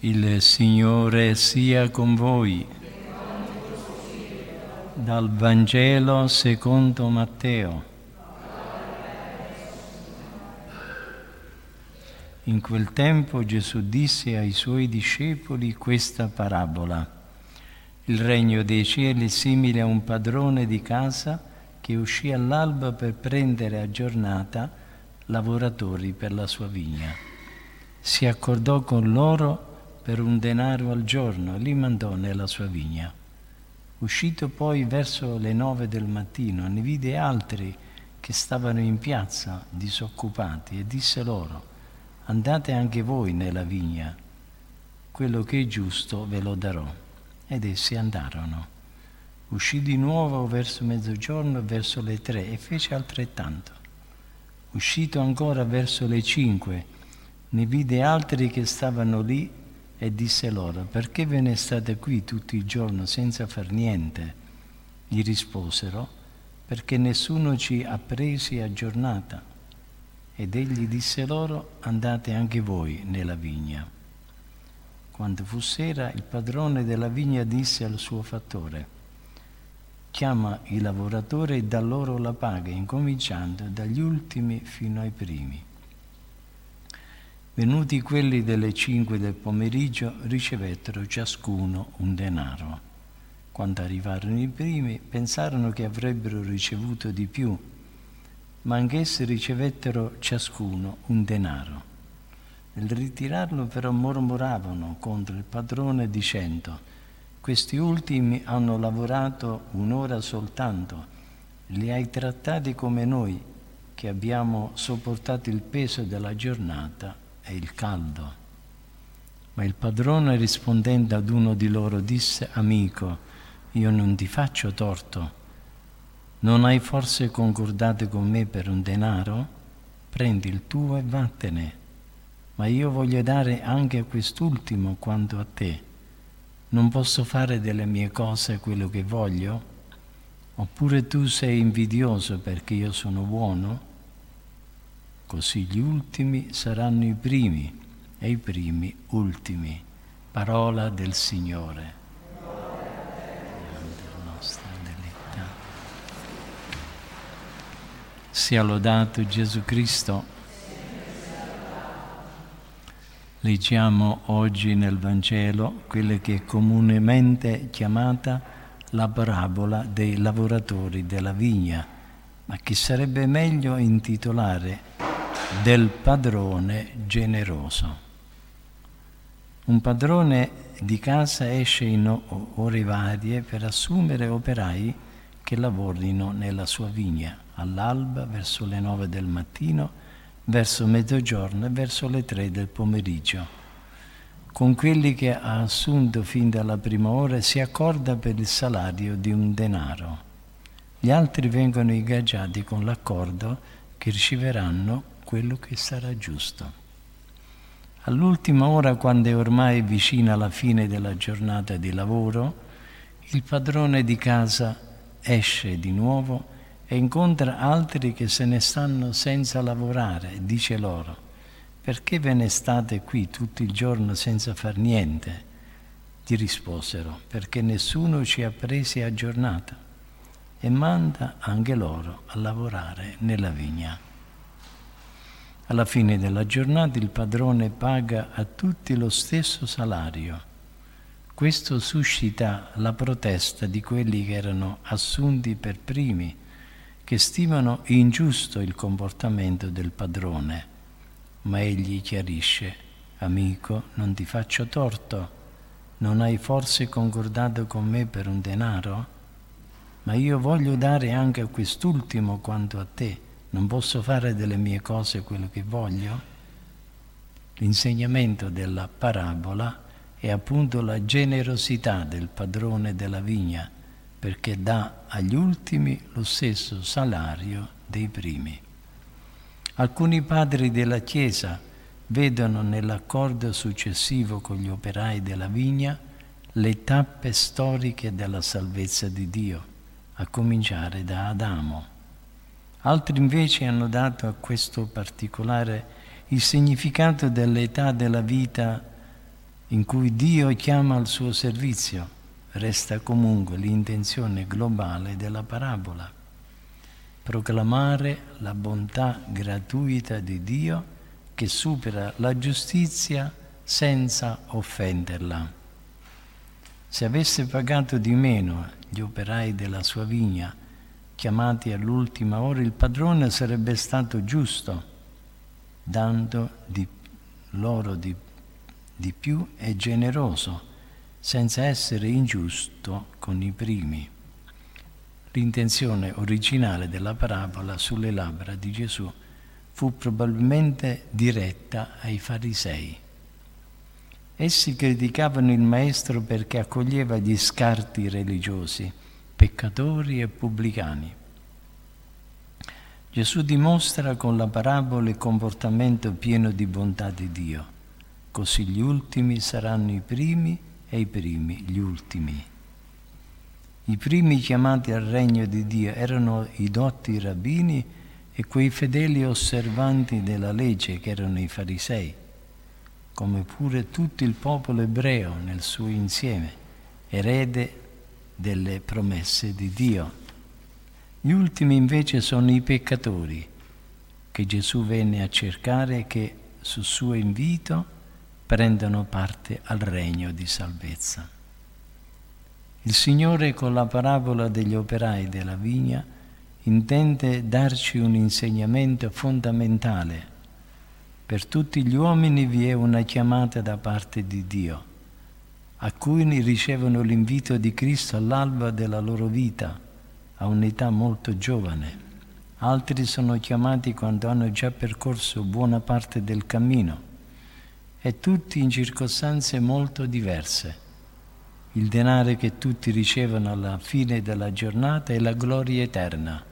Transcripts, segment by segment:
Il Signore sia con voi. Dal Vangelo secondo Matteo. In quel tempo Gesù disse ai suoi discepoli questa parabola. Il regno dei cieli è simile a un padrone di casa che uscì all'alba per prendere a giornata lavoratori per la sua vigna. Si accordò con loro per un denaro al giorno li mandò nella sua vigna. Uscito poi verso le nove del mattino, ne vide altri che stavano in piazza disoccupati e disse loro, andate anche voi nella vigna, quello che è giusto ve lo darò. Ed essi andarono. Uscì di nuovo verso mezzogiorno verso le tre e fece altrettanto. Uscito ancora verso le cinque, ne vide altri che stavano lì e disse loro, perché ve ne state qui tutto il giorno senza far niente? Gli risposero, perché nessuno ci ha presi a giornata. Ed egli disse loro, andate anche voi nella vigna. Quando fu sera, il padrone della vigna disse al suo fattore, chiama i lavoratori e dà loro la paga, incominciando dagli ultimi fino ai primi. Venuti quelli delle cinque del pomeriggio ricevettero ciascuno un denaro. Quando arrivarono i primi pensarono che avrebbero ricevuto di più, ma anch'essi ricevettero ciascuno un denaro. Nel ritirarlo però mormoravano contro il padrone dicendo questi ultimi hanno lavorato un'ora soltanto, li hai trattati come noi che abbiamo sopportato il peso della giornata è il caldo. Ma il padrone rispondendo ad uno di loro disse, amico, io non ti faccio torto. Non hai forse concordato con me per un denaro? Prendi il tuo e vattene. Ma io voglio dare anche a quest'ultimo quanto a te. Non posso fare delle mie cose quello che voglio? Oppure tu sei invidioso perché io sono buono? Così gli ultimi saranno i primi e i primi ultimi. Parola del Signore. Sia lodato Gesù Cristo. Leggiamo oggi nel Vangelo quella che è comunemente chiamata la parabola dei lavoratori della vigna, ma che sarebbe meglio intitolare del padrone generoso. Un padrone di casa esce in ore varie per assumere operai che lavorino nella sua vigna, all'alba, verso le nove del mattino, verso mezzogiorno e verso le tre del pomeriggio. Con quelli che ha assunto fin dalla prima ora si accorda per il salario di un denaro. Gli altri vengono ingaggiati con l'accordo che riceveranno quello che sarà giusto. All'ultima ora, quando è ormai vicina la fine della giornata di lavoro, il padrone di casa esce di nuovo e incontra altri che se ne stanno senza lavorare e dice loro, perché ve ne state qui tutto il giorno senza far niente? Gli risposero, perché nessuno ci ha presi a giornata e manda anche loro a lavorare nella vigna. Alla fine della giornata il padrone paga a tutti lo stesso salario. Questo suscita la protesta di quelli che erano assunti per primi, che stimano ingiusto il comportamento del padrone. Ma egli chiarisce, amico, non ti faccio torto, non hai forse concordato con me per un denaro? Ma io voglio dare anche a quest'ultimo quanto a te non posso fare delle mie cose quello che voglio? L'insegnamento della parabola è appunto la generosità del padrone della vigna, perché dà agli ultimi lo stesso salario dei primi. Alcuni padri della Chiesa vedono nell'accordo successivo con gli operai della vigna le tappe storiche della salvezza di Dio, a cominciare da Adamo. Altri invece hanno dato a questo particolare il significato dell'età della vita in cui Dio chiama al suo servizio, resta comunque l'intenzione globale della parabola. Proclamare la bontà gratuita di Dio che supera la giustizia senza offenderla. Se avesse pagato di meno gli operai della sua vigna, chiamati all'ultima ora, il padrone sarebbe stato giusto, dando di loro di, di più e generoso, senza essere ingiusto con i primi. L'intenzione originale della parabola sulle labbra di Gesù fu probabilmente diretta ai farisei. Essi criticavano il Maestro perché accoglieva gli scarti religiosi, peccatori e pubblicani. Gesù dimostra con la parabola il comportamento pieno di bontà di Dio. Così gli ultimi saranno i primi e i primi gli ultimi. I primi chiamati al regno di Dio erano i dotti rabbini e quei fedeli osservanti della legge che erano i farisei come pure tutto il popolo ebreo nel suo insieme, erede delle promesse di Dio. Gli ultimi invece sono i peccatori che Gesù venne a cercare e che su suo invito prendono parte al regno di salvezza. Il Signore con la parabola degli operai della vigna intende darci un insegnamento fondamentale per tutti gli uomini vi è una chiamata da parte di Dio. Alcuni ricevono l'invito di Cristo all'alba della loro vita, a un'età molto giovane. Altri sono chiamati quando hanno già percorso buona parte del cammino e tutti in circostanze molto diverse. Il denaro che tutti ricevono alla fine della giornata è la gloria eterna,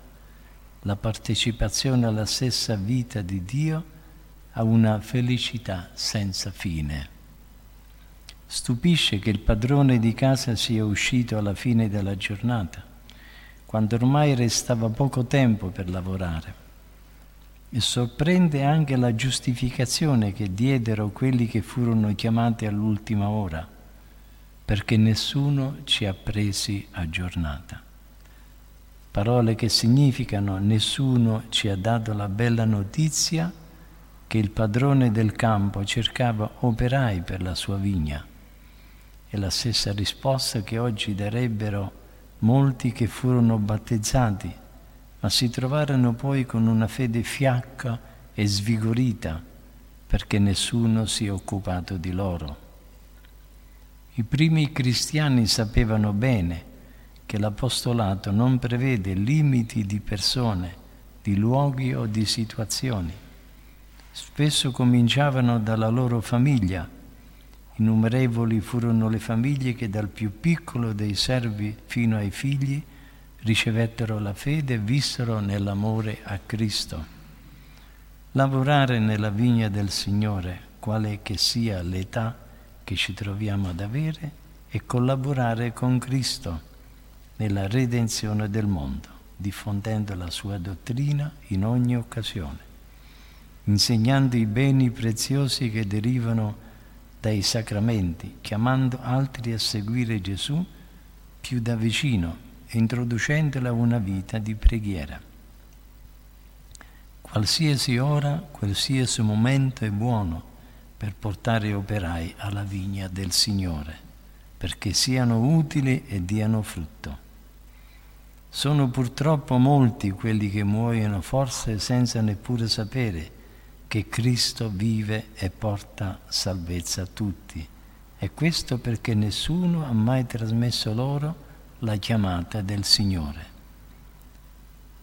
la partecipazione alla stessa vita di Dio a una felicità senza fine. Stupisce che il padrone di casa sia uscito alla fine della giornata, quando ormai restava poco tempo per lavorare. E sorprende anche la giustificazione che diedero quelli che furono chiamati all'ultima ora, perché nessuno ci ha presi a giornata. Parole che significano nessuno ci ha dato la bella notizia che il padrone del campo cercava operai per la sua vigna. È la stessa risposta che oggi darebbero molti che furono battezzati, ma si trovarono poi con una fede fiacca e svigorita perché nessuno si è occupato di loro. I primi cristiani sapevano bene che l'apostolato non prevede limiti di persone, di luoghi o di situazioni spesso cominciavano dalla loro famiglia. Innumerevoli furono le famiglie che dal più piccolo dei servi fino ai figli ricevettero la fede e vissero nell'amore a Cristo. Lavorare nella vigna del Signore, quale che sia l'età che ci troviamo ad avere, e collaborare con Cristo nella redenzione del mondo, diffondendo la sua dottrina in ogni occasione insegnando i beni preziosi che derivano dai sacramenti, chiamando altri a seguire Gesù più da vicino e introducendola a una vita di preghiera. Qualsiasi ora, qualsiasi momento è buono per portare operai alla vigna del Signore, perché siano utili e diano frutto. Sono purtroppo molti quelli che muoiono forse senza neppure sapere che Cristo vive e porta salvezza a tutti. E questo perché nessuno ha mai trasmesso loro la chiamata del Signore.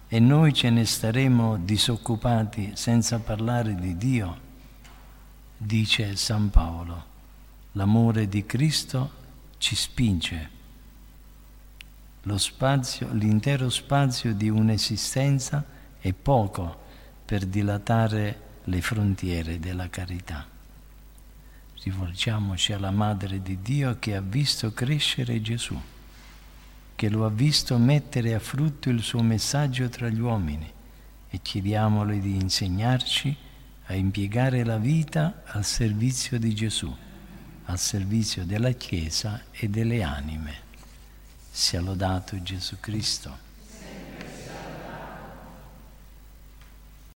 E noi ce ne staremo disoccupati senza parlare di Dio, dice San Paolo. L'amore di Cristo ci spinge. Lo spazio, l'intero spazio di un'esistenza è poco per dilatare le frontiere della carità. Rivolgiamoci alla Madre di Dio che ha visto crescere Gesù, che lo ha visto mettere a frutto il suo messaggio tra gli uomini e chiediamole di insegnarci a impiegare la vita al servizio di Gesù, al servizio della Chiesa e delle anime. Sia lodato Gesù Cristo.